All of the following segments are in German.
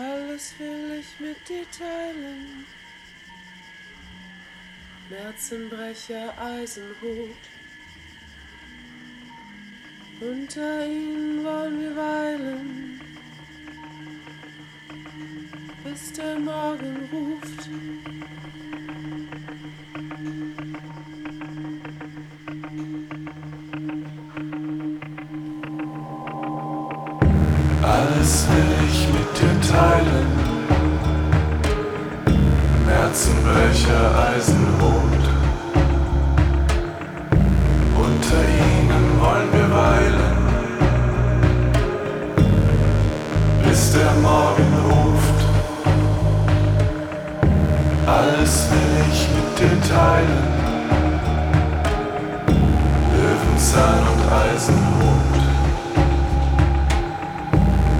Alles will ich mit dir teilen. Märzenbrecher, Eisenhut. Unter ihnen wollen wir weilen, bis der Morgen ruft. Märzenbrecher, Eisenhut. Unter ihnen wollen wir weilen, bis der Morgen ruft. Alles will ich mit dir teilen. Löwenzahn und Eisenhut.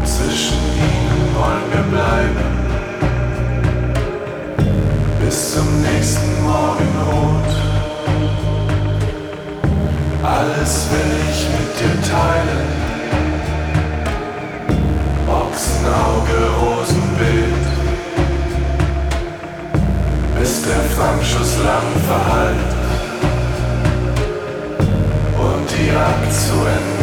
Zwischen ihnen wollen wir bleiben. Morgenrot. Alles will ich mit dir teilen. Ochsenauge, Rosenbild. Bis der Flammschuss lang verhallt. Und die Jagd zu Ende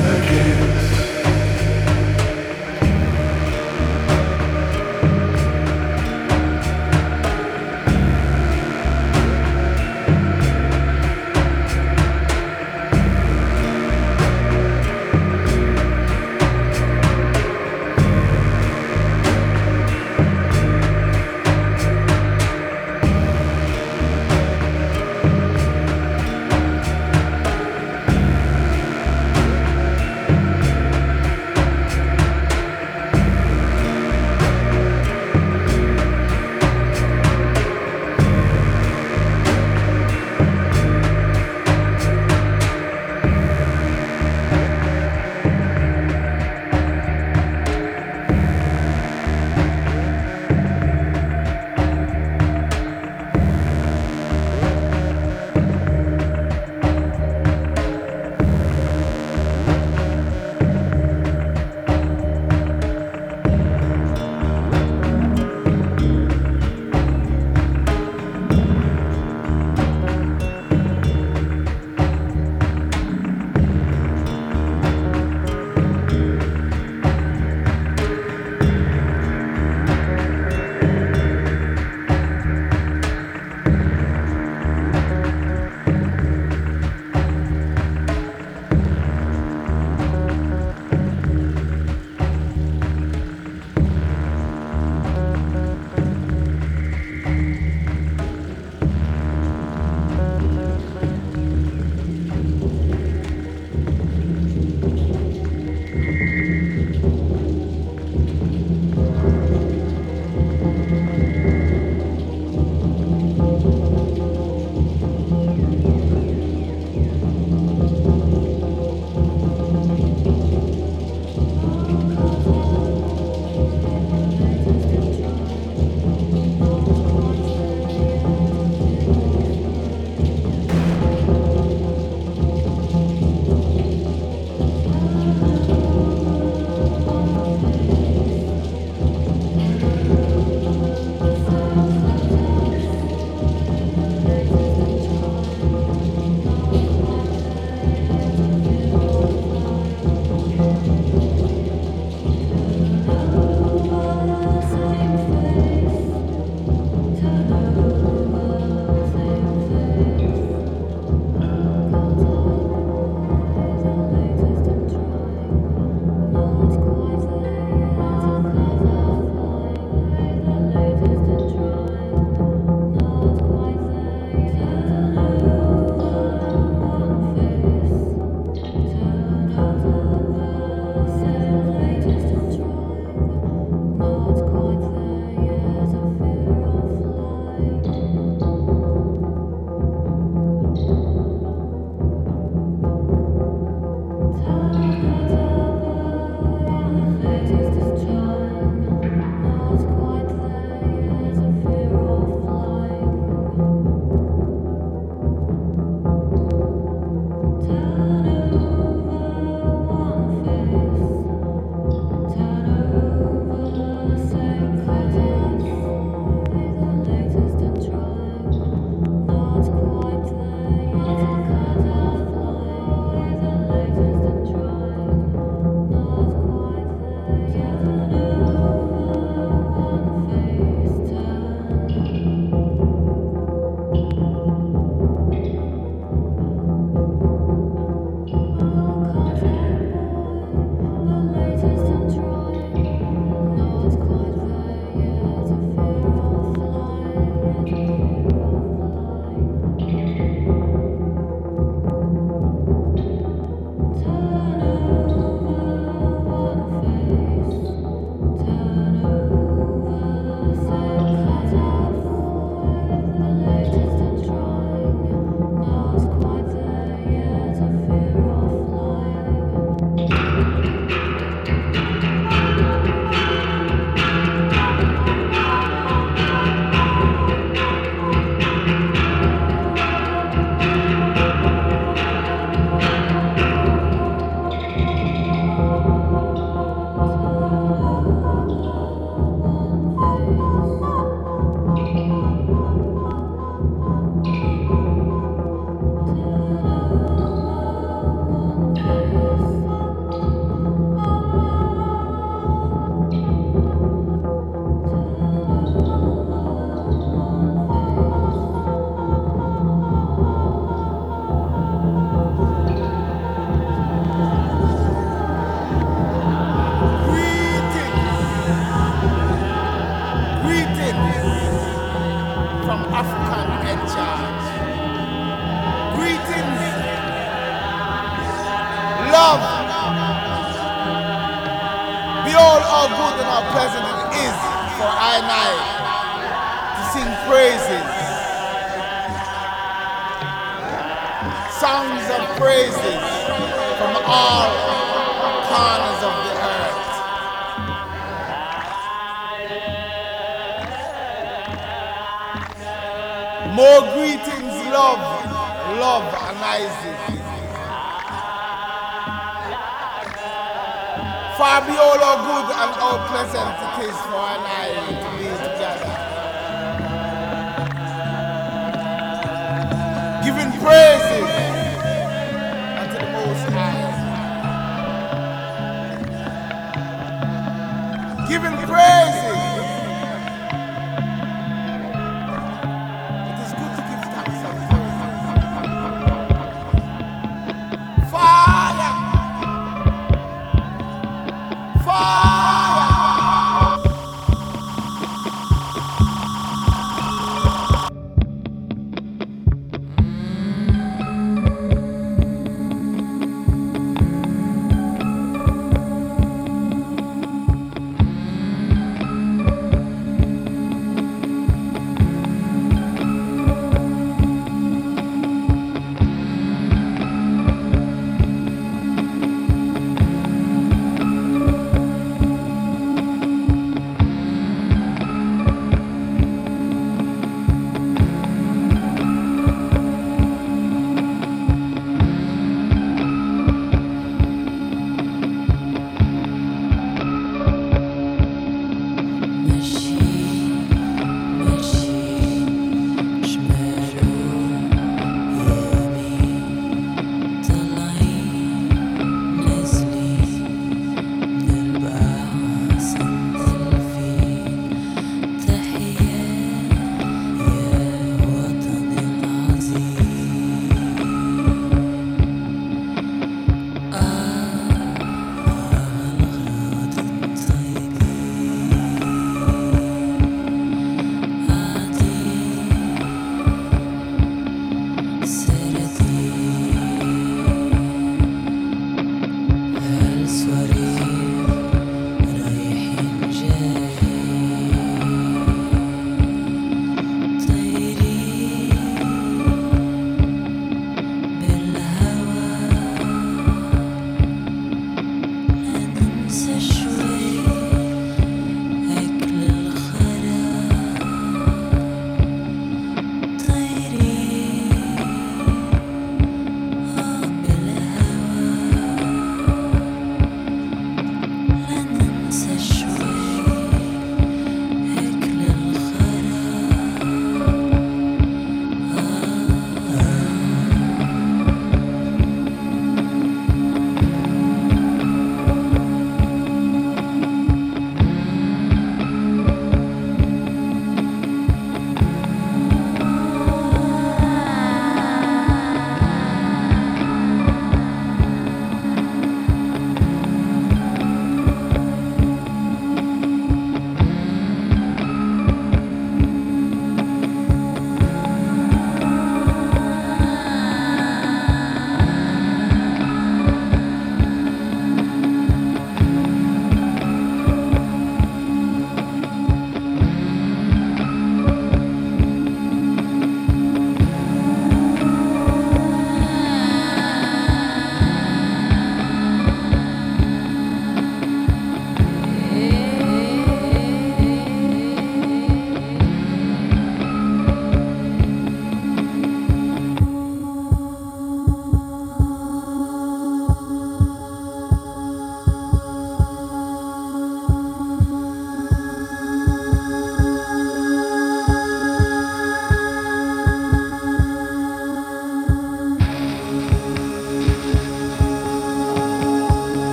pleasant it is for I and I to sing praises. Songs of praises from all corners of the earth. More greetings, love, love, and Isaac. Far be all how good and how pleasant it is for an I to be together. Giving praise